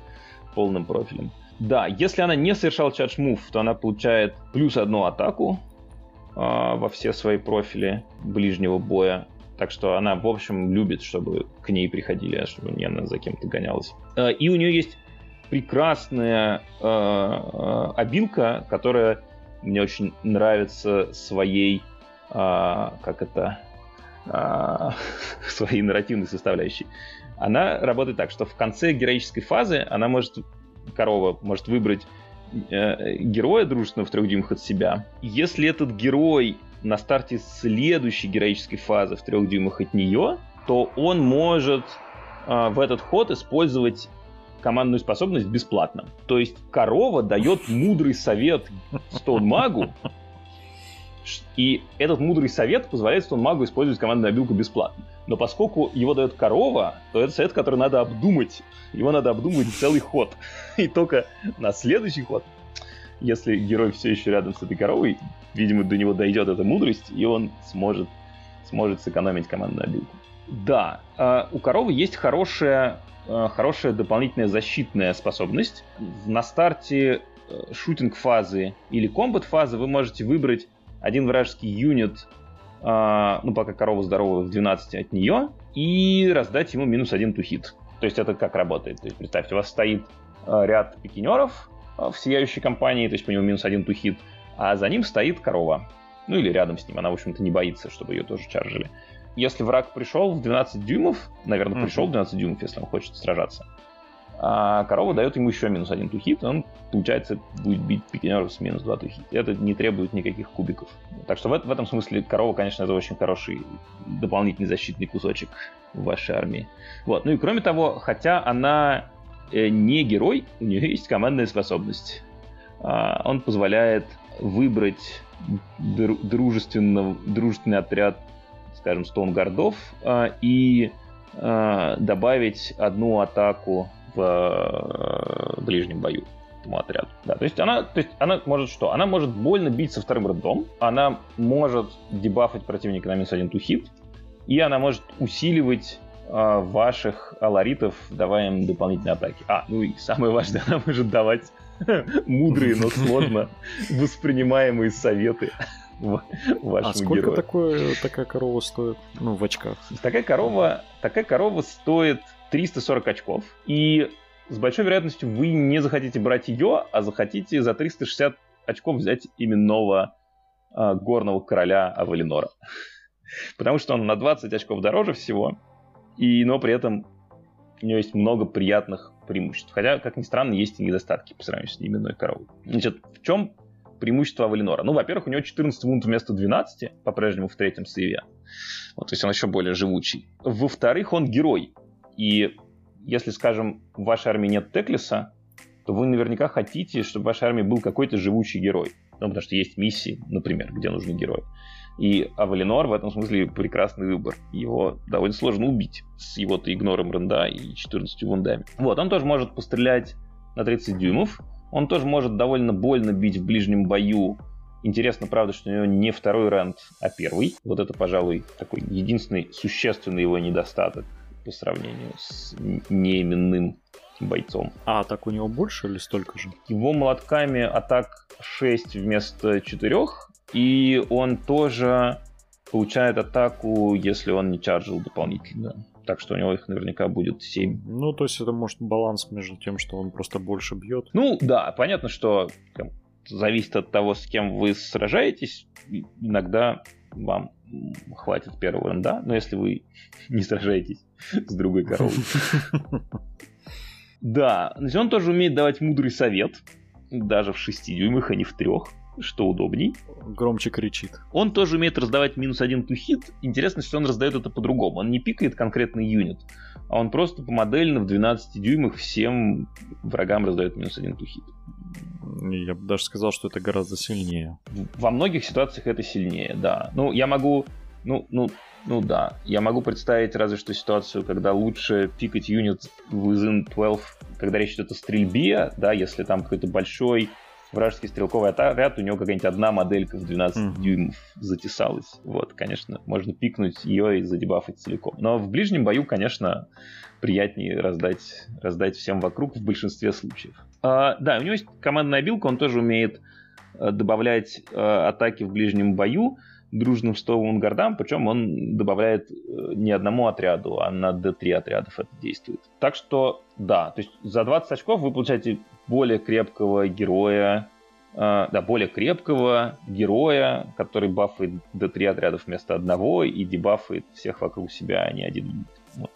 полным профилем. Да, если она не совершала charge move, то она получает плюс одну атаку э, во все свои профили ближнего боя. Так что она, в общем, любит, чтобы к ней приходили, а чтобы не она за кем-то гонялась. Э, и у нее есть прекрасная э, э, обилка, которая мне очень нравится своей, э, как это, э, своей нарративной составляющей. Она работает так, что в конце героической фазы она может корова может выбрать э, героя дружественного в трех дюймах от себя. Если этот герой на старте следующей героической фазы в трех дюймах от нее, то он может э, в этот ход использовать командную способность бесплатно. То есть корова дает мудрый совет Стоунмагу, и этот мудрый совет позволяет Стоунмагу использовать командную обилку бесплатно. Но поскольку его дает корова, то это совет, который надо обдумать. Его надо обдумывать целый ход. И только на следующий ход, если герой все еще рядом с этой коровой, видимо, до него дойдет эта мудрость, и он сможет, сможет сэкономить командную обилку. Да, а, у коровы есть хорошая, а, хорошая дополнительная защитная способность. На старте э, шутинг-фазы или комбат-фазы вы можете выбрать один вражеский юнит ну, пока корова здоровая в 12 от нее, и раздать ему минус один тухит. То есть это как работает? То есть представьте, у вас стоит а, ряд пикинеров а, в сияющей компании, то есть по нему минус один тухит, а за ним стоит корова. Ну или рядом с ним, она, в общем-то, не боится, чтобы ее тоже чаржили. Если враг пришел в 12 дюймов, наверное, mm-hmm. пришел в 12 дюймов, если он хочет сражаться, а корова дает ему еще минус один тухит, он, получается, будет бить пикинеров с минус два тухит. Это не требует никаких кубиков. Так что в, в этом смысле корова, конечно, это очень хороший дополнительный защитный кусочек в вашей армии. Вот. Ну и кроме того, хотя она э, не герой, у нее есть командная способность. А, он позволяет выбрать дру- дружественный отряд, скажем, стоунгардов а, и а, добавить одну атаку в э, ближнем бою этому отряду. Да, то есть она, то есть она может что? Она может больно бить со вторым рендом, она может дебафать противника на минус один тухит, и она может усиливать э, ваших аларитов, давая им дополнительные атаки. А, ну и самое важное, она может давать мудрые, но сложно воспринимаемые советы вашему А сколько герою. Такое, такая корова стоит? Ну, в очках. Такая корова, такая корова стоит 340 очков. И с большой вероятностью вы не захотите брать ее, а захотите за 360 очков взять именного э, горного короля Авалинора. Потому что он на 20 очков дороже всего, и, но при этом у него есть много приятных преимуществ. Хотя, как ни странно, есть и недостатки по сравнению с именной коровой. Значит, в чем преимущество Авалинора? Ну, во-первых, у него 14 вунт вместо 12, по-прежнему в третьем сейве. Вот, то есть он еще более живучий. Во-вторых, он герой. И если, скажем, в вашей армии нет Теклиса, то вы наверняка хотите, чтобы в вашей армии был какой-то живучий герой. Ну, потому что есть миссии, например, где нужны герои. И Авалинор в этом смысле прекрасный выбор. Его довольно сложно убить с его-то игнором ренда и 14 вундами. Вот, он тоже может пострелять на 30 дюймов. Он тоже может довольно больно бить в ближнем бою. Интересно, правда, что у него не второй рент, а первый. Вот это, пожалуй, такой единственный существенный его недостаток по сравнению с неименным бойцом. А атак у него больше или столько же? Его молотками атак 6 вместо 4, и он тоже получает атаку, если он не чаржил дополнительно. так что у него их наверняка будет 7. Ну, то есть это может баланс между тем, что он просто больше бьет. Ну, да, понятно, что там, зависит от того, с кем вы сражаетесь. Иногда вам хватит первого ранда, но если вы не сражаетесь с другой коровой. Да, он тоже умеет давать мудрый совет, даже в 6 дюймах, а не в трех что удобней. Громче кричит. Он тоже умеет раздавать минус один тухит. Интересно, что он раздает это по-другому. Он не пикает конкретный юнит, а он просто по модельно в 12 дюймах всем врагам раздает минус один тухит. Я бы даже сказал, что это гораздо сильнее. Во многих ситуациях это сильнее, да. Ну, я могу... Ну, ну, ну да. Я могу представить разве что ситуацию, когда лучше пикать юнит within 12, когда речь идет о стрельбе, да, если там какой-то большой вражеский стрелковый отряд, у него какая-нибудь одна моделька в 12 mm-hmm. дюймов затесалась. Вот, конечно, можно пикнуть ее и задебафать целиком. Но в ближнем бою, конечно, приятнее раздать, раздать всем вокруг в большинстве случаев. А, да, у него есть командная билка, он тоже умеет э, добавлять а, атаки в ближнем бою дружным стовым гардам, причем он добавляет э, не одному отряду, а на D3 отрядов это действует. Так что, да, то есть за 20 очков вы получаете более крепкого героя, э, да, более крепкого героя, который бафает D3 отрядов вместо одного и дебафает всех вокруг себя, а не один. Вот.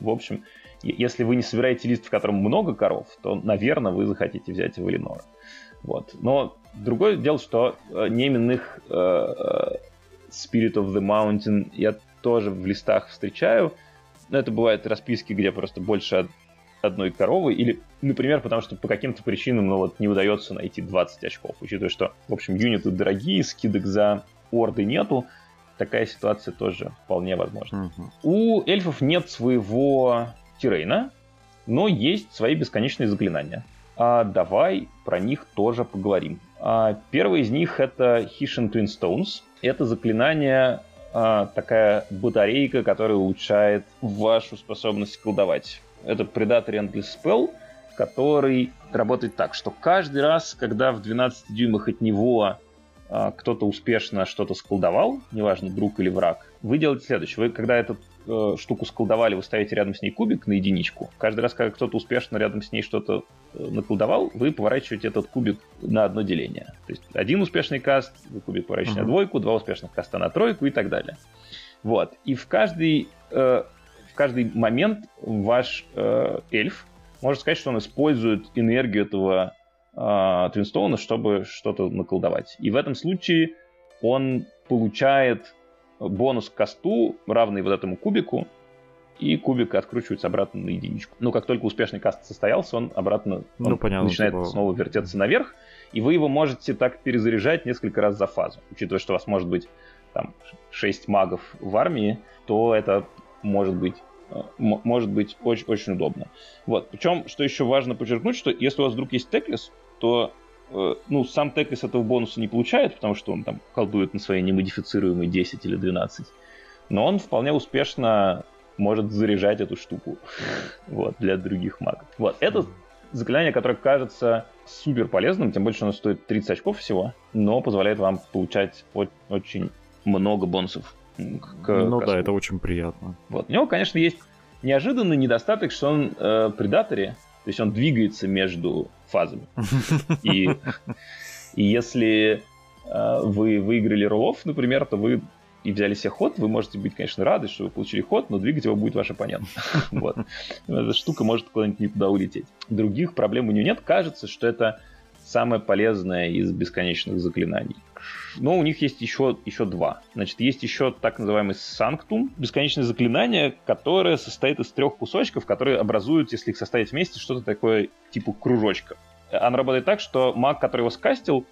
В общем, если вы не собираете лист, в котором много коров, то, наверное, вы захотите взять Валинора. Вот. Но другое дело, что э, неименных э, э, Spirit of the Mountain я тоже в листах встречаю. Но это бывают расписки, где просто больше одной коровы, или, например, потому что по каким-то причинам ну, вот, не удается найти 20 очков, учитывая, что, в общем, юниты дорогие, скидок за орды нету, такая ситуация тоже вполне возможна. Угу. У эльфов нет своего террейна, но есть свои бесконечные заклинания. А давай про них тоже поговорим. А первый из них это Hishin Twin Stones. Это заклинание, а, такая батарейка, которая улучшает вашу способность колдовать. Это Predator Endless Spell, который работает так, что каждый раз, когда в 12 дюймах от него а, кто-то успешно что-то сколдовал, неважно, друг или враг, вы делаете следующее. Вы, когда эту э, штуку сколдовали, вы ставите рядом с ней кубик на единичку. Каждый раз, когда кто-то успешно рядом с ней что-то э, наколдовал, вы поворачиваете этот кубик на одно деление. То есть один успешный каст, вы кубик поворачиваете uh-huh. на двойку, два успешных каста на тройку и так далее. Вот. И в каждый, э, каждый момент ваш э, эльф может сказать, что он использует энергию этого э, Твинстоуна, чтобы что-то наколдовать. И в этом случае он получает бонус к касту, равный вот этому кубику, и кубик откручивается обратно на единичку. Ну, как только успешный каст состоялся, он обратно ну, он понятно, начинает типа... снова вертеться наверх, и вы его можете так перезаряжать несколько раз за фазу. Учитывая, что у вас может быть там 6 магов в армии, то это может быть может быть очень, очень удобно. Вот. Причем, что еще важно подчеркнуть, что если у вас вдруг есть теклис, то Э, ну, сам Теклис этого бонуса не получает, потому что он там колдует на своей немодифицируемой 10 или 12. Но он вполне успешно может заряжать эту штуку вот, для других магов. Вот, это заклинание, которое кажется супер полезным, тем больше оно стоит 30 очков всего, но позволяет вам получать очень много бонусов к Ну косу. да, это очень приятно. Вот. У него, конечно, есть неожиданный недостаток, что он э, предаторе, то есть он двигается между фазами. И, и если э, вы выиграли роллов, например, то вы и взяли себе ход, вы можете быть, конечно, рады, что вы получили ход, но двигать его будет ваш оппонент. вот. Эта штука может куда-нибудь не туда улететь. Других проблем у нее нет. Кажется, что это самое полезное из бесконечных заклинаний. Но у них есть еще, еще два. Значит, есть еще так называемый санктум, бесконечное заклинание, которое состоит из трех кусочков, которые образуют, если их составить вместе, что-то такое типа кружочка. Оно работает так, что маг, который его скастил,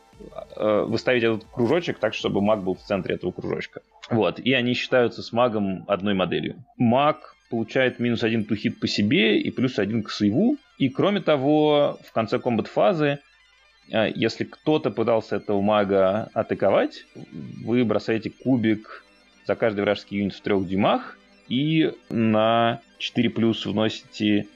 э, вы ставите этот кружочек так, чтобы маг был в центре этого кружочка. Вот, и они считаются с магом одной моделью. Маг получает минус один тухит по себе и плюс один к сейву. И кроме того, в конце комбат-фазы если кто-то пытался этого мага атаковать, вы бросаете кубик за каждый вражеский юнит в трех дюймах и на 4 плюс вносите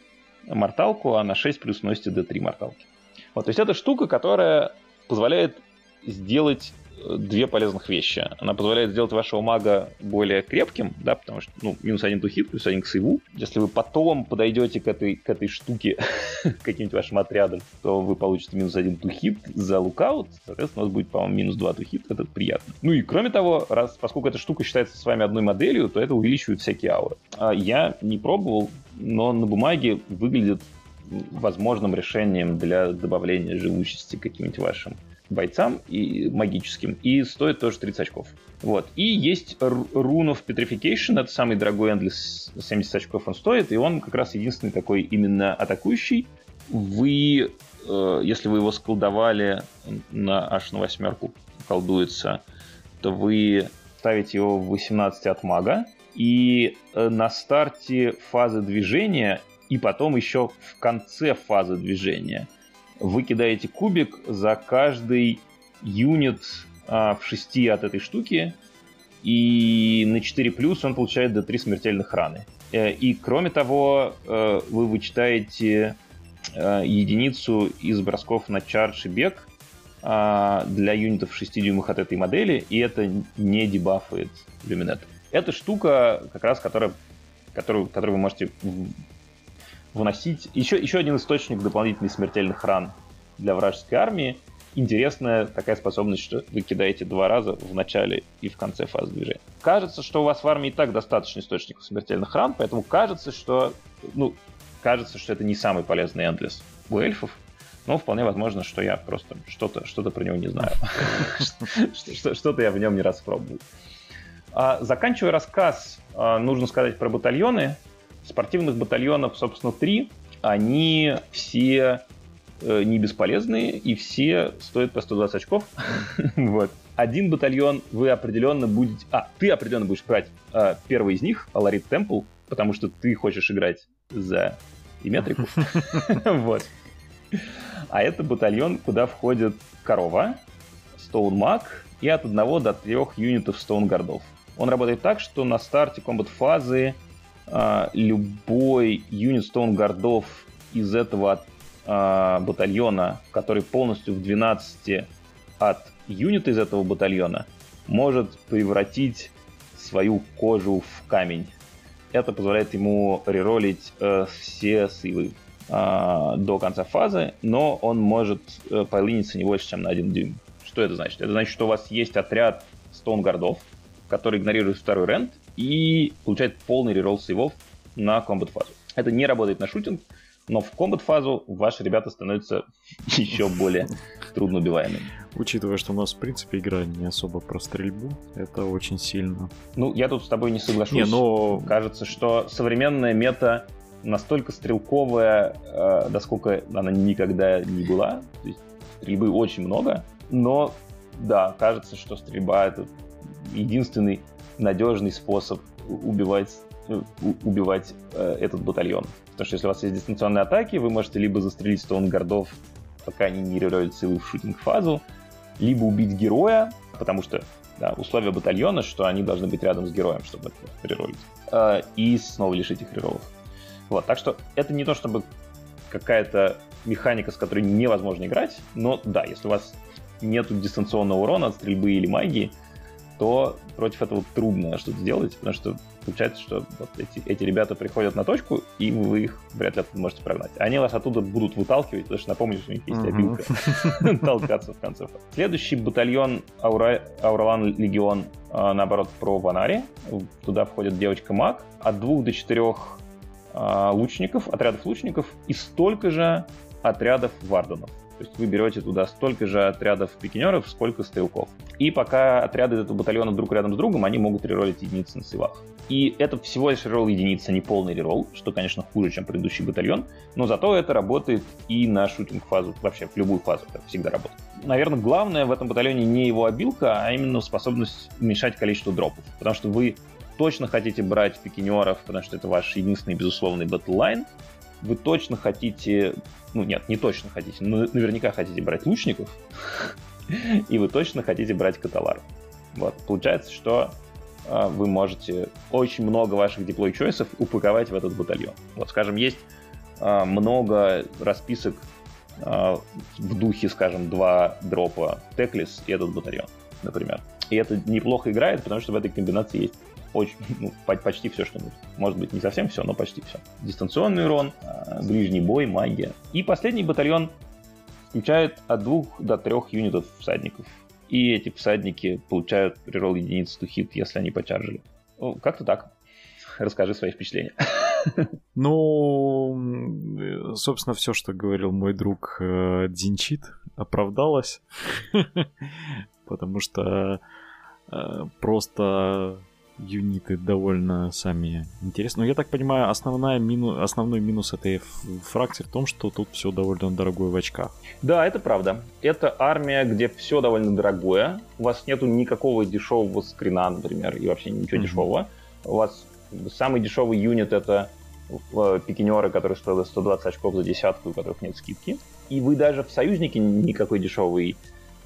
морталку, а на 6 плюс вносите d3 морталки. Вот, то есть это штука, которая позволяет сделать две полезных вещи. Она позволяет сделать вашего мага более крепким, да, потому что, ну, минус один тухит, плюс один к сейву. Если вы потом подойдете к этой, к этой штуке каким-нибудь вашим отрядом, то вы получите минус один тухит за лукаут, соответственно, у вас будет, по-моему, минус два тухит, это приятно. Ну и кроме того, раз, поскольку эта штука считается с вами одной моделью, то это увеличивает всякие ауры. А я не пробовал, но на бумаге выглядит возможным решением для добавления живучести каким-нибудь вашим бойцам и магическим, и стоит тоже 30 очков. Вот. И есть Rune of Petrification, это самый дорогой Endless, 70 очков он стоит, и он как раз единственный такой именно атакующий. Вы, э, если вы его сколдовали на аж на восьмерку, колдуется, то вы ставите его в 18 от мага, и э, на старте фазы движения и потом еще в конце фазы движения вы кидаете кубик за каждый юнит а, в 6 от этой штуки, и на 4 плюс он получает до 3 смертельных раны. Э, и кроме того, э, вы вычитаете э, единицу из бросков на чардж и бег а, для юнитов 6 дюймах от этой модели, и это не дебафает люминет. Это штука, как раз, которая, которую, которую вы можете выносить. Еще, еще один источник дополнительных смертельных ран для вражеской армии. Интересная такая способность, что вы кидаете два раза в начале и в конце фазы движения. Кажется, что у вас в армии и так достаточно источников смертельных ран, поэтому кажется, что, ну, кажется, что это не самый полезный эндлес у эльфов, но вполне возможно, что я просто что-то что про него не знаю. Что-то я в нем не распробовал. Заканчивая рассказ, а, нужно сказать про батальоны. Спортивных батальонов, собственно, три. Они все э, не бесполезные, и все стоят по 120 очков. вот. Один батальон вы определенно будете... А, ты определенно будешь брать э, первый из них, Аларит Темпл, потому что ты хочешь играть за Иметрику. вот. А это батальон, куда входит Корова, Стоун Маг и от одного до трех юнитов Стоун Гардов. Он работает так, что на старте комбат-фазы любой юнит Гардов из этого а, батальона, который полностью в 12 от юнита из этого батальона, может превратить свою кожу в камень. Это позволяет ему реролить э, все сейвы э, до конца фазы, но он может э, полиниться не больше, чем на один дюйм. Что это значит? Это значит, что у вас есть отряд Stone Гардов, который игнорирует второй рент, и получает полный реролл сейвов на комбат-фазу. Это не работает на шутинг, но в комбат-фазу ваши ребята становятся еще более трудно убиваемыми. Учитывая, что у нас, в принципе, игра не особо про стрельбу, это очень сильно. Ну, я тут с тобой не соглашусь. Не, но... Кажется, что современная мета настолько стрелковая, э, насколько она никогда не была. То есть стрельбы очень много, но да, кажется, что стрельба это единственный надежный способ убивать, э, убивать э, этот батальон. Потому что если у вас есть дистанционные атаки, вы можете либо застрелить стоунгардов, пока они не реролят силы в шутинг-фазу, либо убить героя, потому что да, условия батальона, что они должны быть рядом с героем, чтобы реролить, э, и снова лишить их реролов. Вот, так что это не то, чтобы какая-то механика, с которой невозможно играть, но да, если у вас нет дистанционного урона от стрельбы или магии, то против этого трудно что-то сделать, потому что получается, что вот эти, эти ребята приходят на точку, и вы их вряд ли оттуда можете прогнать. Они вас оттуда будут выталкивать, потому что напомню, что у них есть обилка толкаться в конце. Следующий батальон Ауралан Легион, а, наоборот, про Ванари. Туда входит девочка Маг. От двух до четырех а, лучников, отрядов лучников, и столько же отрядов варденов. То есть вы берете туда столько же отрядов пикинеров, сколько стрелков. И пока отряды этого батальона друг рядом с другом, они могут реролить единицы на сейвах. И это всего лишь рерол единицы, а не полный рерол, что, конечно, хуже, чем предыдущий батальон, но зато это работает и на шутинг-фазу, вообще в любую фазу, это всегда работает. Наверное, главное в этом батальоне не его обилка, а именно способность уменьшать количество дропов, потому что вы точно хотите брать пикинеров, потому что это ваш единственный безусловный батллайн, вы точно хотите, ну нет, не точно хотите, но наверняка хотите брать лучников, и вы точно хотите брать каталар. Вот, получается, что э, вы можете очень много ваших диплой чойсов упаковать в этот батальон. Вот, скажем, есть э, много расписок э, в духе, скажем, два дропа Теклис и этот батальон. например. И это неплохо играет, потому что в этой комбинации есть очень, ну, почти все, что нужно. Может быть, не совсем все, но почти все. Дистанционный урон, а, ближний бой, магия. И последний батальон включает от двух до трех юнитов всадников. И эти всадники получают реролл единиц to hit, если они почаржили. Как-то так. Расскажи свои впечатления. Ну, собственно, все, что говорил мой друг э, Дзинчит, оправдалось. Потому что э, просто юниты довольно сами интересны. Но я так понимаю, основная мину... основной минус этой фракции в том, что тут все довольно дорогое в очках. Да, это правда. Это армия, где все довольно дорогое. У вас нету никакого дешевого скрина, например, и вообще ничего mm-hmm. дешевого. У вас самый дешевый юнит это э, пикинеры, которые стоят 120 очков за десятку, у которых нет скидки. И вы даже в союзнике никакой дешевый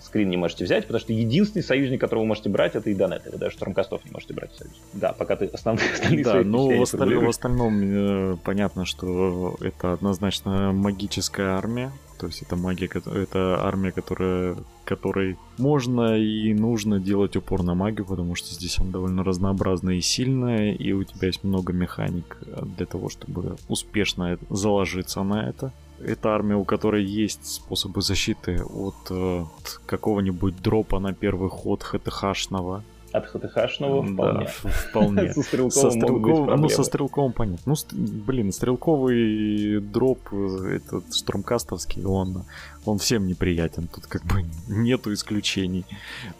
скрин не можете взять, потому что единственный союзник, которого вы можете брать, это Идонет. Вы даже Штурмкастов не можете брать в союз. Да, пока ты основные остальные Да, ну в, осталь... в остальном э, понятно, что это однозначно магическая армия. То есть это магия, это армия, которая, которой можно и нужно делать упор на магию, потому что здесь она довольно разнообразная и сильная, и у тебя есть много механик для того, чтобы успешно заложиться на это это армия, у которой есть способы защиты от, э, от какого-нибудь дропа на первый ход ХТХшного. От ХТХшного вполне. Да, вполне. со стрелковым, со стрелковым Ну, со стрелковым понятно. Ну, блин, стрелковый дроп, э, этот штурмкастовский, он, он всем неприятен. Тут как бы нету исключений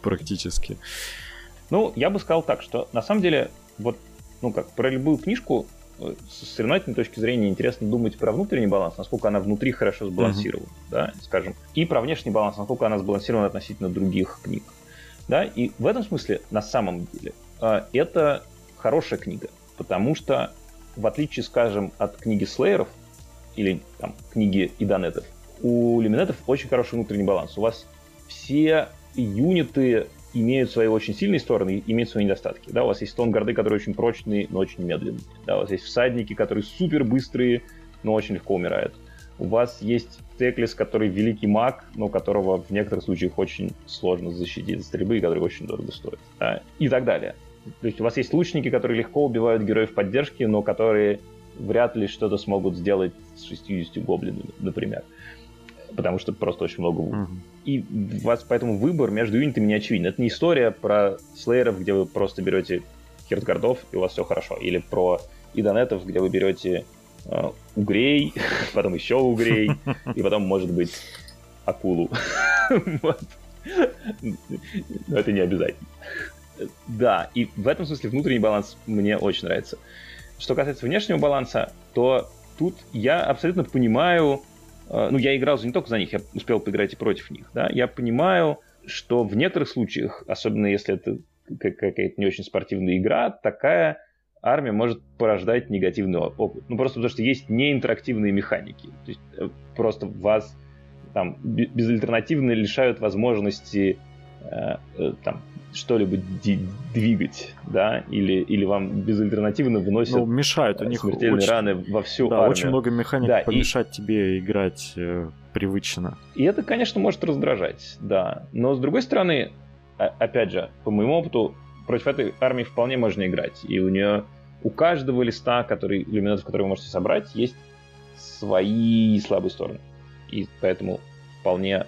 практически. Ну, я бы сказал так, что на самом деле, вот, ну как, про любую книжку с соревновательной точки зрения интересно думать про внутренний баланс, насколько она внутри хорошо сбалансирована, uh-huh. да, скажем, и про внешний баланс, насколько она сбалансирована относительно других книг. Да, и в этом смысле, на самом деле, а, это хорошая книга, потому что, в отличие, скажем, от книги Слееров или там, книги Идонетов, у Люминетов очень хороший внутренний баланс. У вас все юниты имеют свои очень сильные стороны и имеют свои недостатки. Да, у вас есть стонгарды, которые очень прочные, но очень медленные. Да, у вас есть всадники, которые супер быстрые, но очень легко умирают. У вас есть Теклис, который великий маг, но которого в некоторых случаях очень сложно защитить от стрельбы и который очень дорого стоит. Да, и так далее. То есть у вас есть лучники, которые легко убивают героев поддержки, но которые вряд ли что-то смогут сделать с 60 гоблинами, например потому что просто очень много uh-huh. И у вас поэтому выбор между юнитами не очевиден. Это не история про слееров, где вы просто берете хиртгардов, и у вас все хорошо. Или про идонетов, где вы берете э, угрей, потом еще угрей, и потом, может быть, акулу. Но это не обязательно. Да, и в этом смысле внутренний баланс мне очень нравится. Что касается внешнего баланса, то тут я абсолютно понимаю ну, я играл не только за них, я успел поиграть и против них, да, я понимаю, что в некоторых случаях, особенно если это какая-то не очень спортивная игра, такая армия может порождать негативный опыт. Ну, просто потому что есть неинтерактивные механики. То есть э, просто вас там безальтернативно лишают возможности э, там, что-либо двигать, да, или, или вам безальтернативно выносят ну, мешают, у них смертельные очень, раны во всю да, армию. очень много механик да, помешать и... тебе играть э, привычно. И это, конечно, может раздражать, да. Но, с другой стороны, опять же, по моему опыту, против этой армии вполне можно играть. И у нее, у каждого листа, который, иллюминатов, который вы можете собрать, есть свои слабые стороны. И поэтому вполне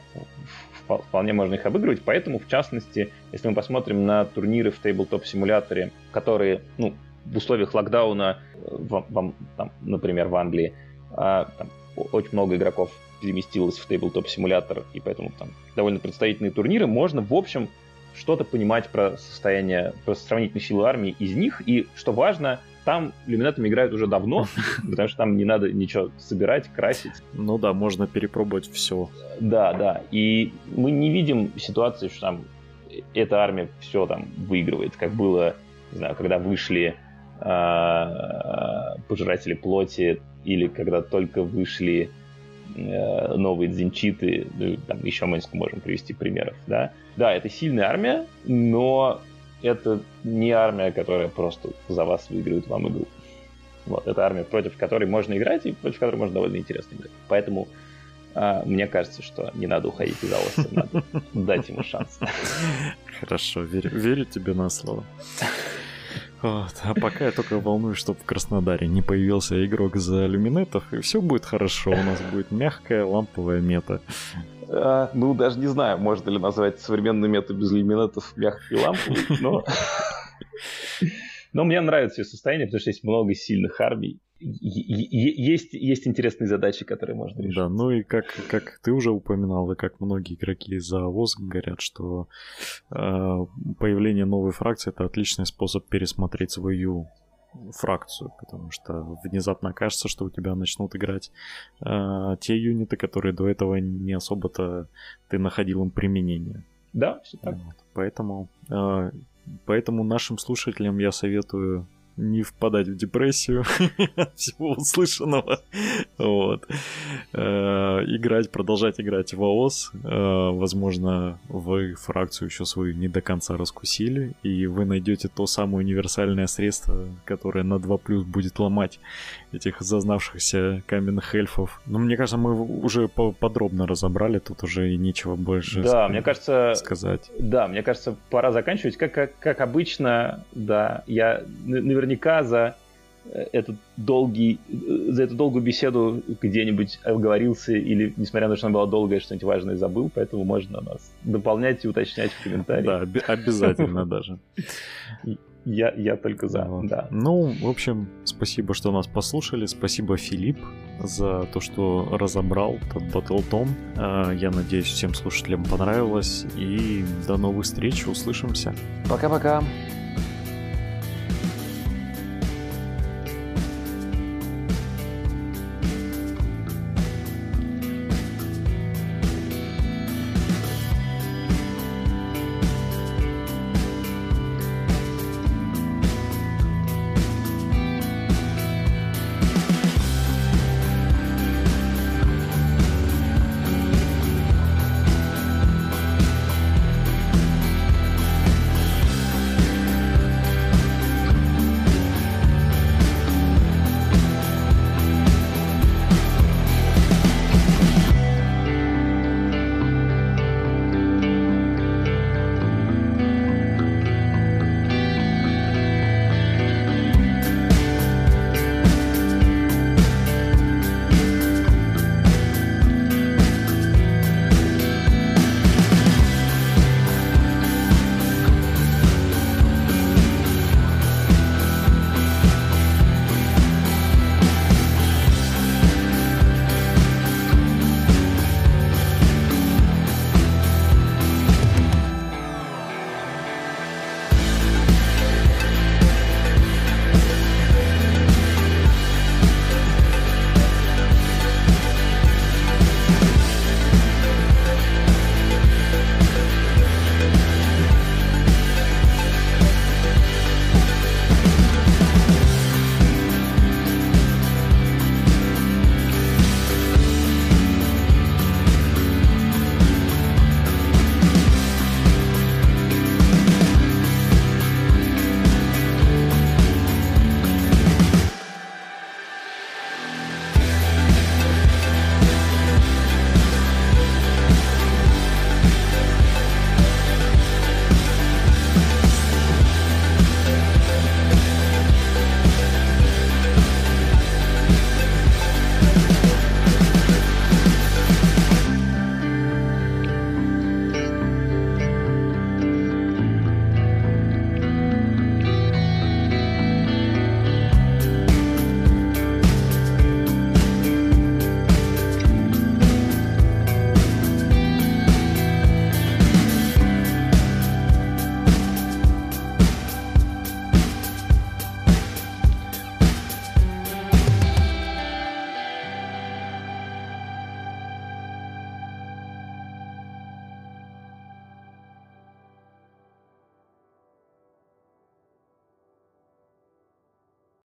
вполне можно их обыгрывать. Поэтому, в частности, если мы посмотрим на турниры в тейблтоп-симуляторе, которые, ну, в условиях локдауна, э, в, в, там, например, в Англии, а, там, очень много игроков переместилось в тейблтоп-симулятор, и поэтому там довольно представительные турниры, можно, в общем, что-то понимать про состояние, про сравнительную силу армии из них, и, что важно, там люминатами играют уже давно, потому что там не надо ничего собирать, красить. Ну да, можно перепробовать все. Да, да. И мы не видим ситуации, что там эта армия все там выигрывает, как было, не знаю, когда вышли э, пожиратели плоти, или когда только вышли э, новые дзинчиты, ну, там еще мы можем привести примеров, да. Да, это сильная армия, но это не армия, которая просто за вас выигрывает вам игру. Вот, это армия, против которой можно играть и против которой можно довольно интересно играть. Поэтому А, мне кажется, что не надо уходить из Аоса, надо дать ему шанс. Хорошо, верю, верю тебе на слово. Вот. А пока я только волнуюсь, чтобы в Краснодаре не появился игрок за люминетов, и все будет хорошо. У нас будет мягкая ламповая мета. А, ну, даже не знаю, можно ли назвать современную мету без люминетов мягкой ламповой, но... Но мне нравится ее состояние, потому что есть много сильных армий. Есть, есть интересные задачи, которые можно решить. Да, ну и как, как ты уже упоминал, и как многие игроки за ВОЗ говорят, что э, появление новой фракции это отличный способ пересмотреть свою фракцию, потому что внезапно кажется, что у тебя начнут играть э, те юниты, которые до этого не особо-то ты находил им применение. Да, все так. Вот. Поэтому э, Поэтому нашим слушателям я советую не впадать в депрессию от всего услышанного. Вот. Э, играть, продолжать играть в АОС. Э, возможно, вы фракцию еще свою не до конца раскусили, и вы найдете то самое универсальное средство, которое на 2 плюс будет ломать этих зазнавшихся каменных эльфов. Но мне кажется, мы уже подробно разобрали, тут уже и нечего больше да, мне кажется, сказать. Да, мне кажется, пора заканчивать. Как, как, как обычно, да, я наверное наверняка за э, этот долгий, э, за эту долгую беседу где-нибудь оговорился или, несмотря на то, что она была долгая, что-нибудь важное забыл, поэтому можно нас дополнять и уточнять в комментариях. Да, обязательно даже. Я, я только за, вот. да. Ну, в общем, спасибо, что нас послушали. Спасибо, Филипп, за то, что разобрал этот Battle а, Я надеюсь, всем слушателям понравилось. И до новых встреч, услышимся. Пока-пока.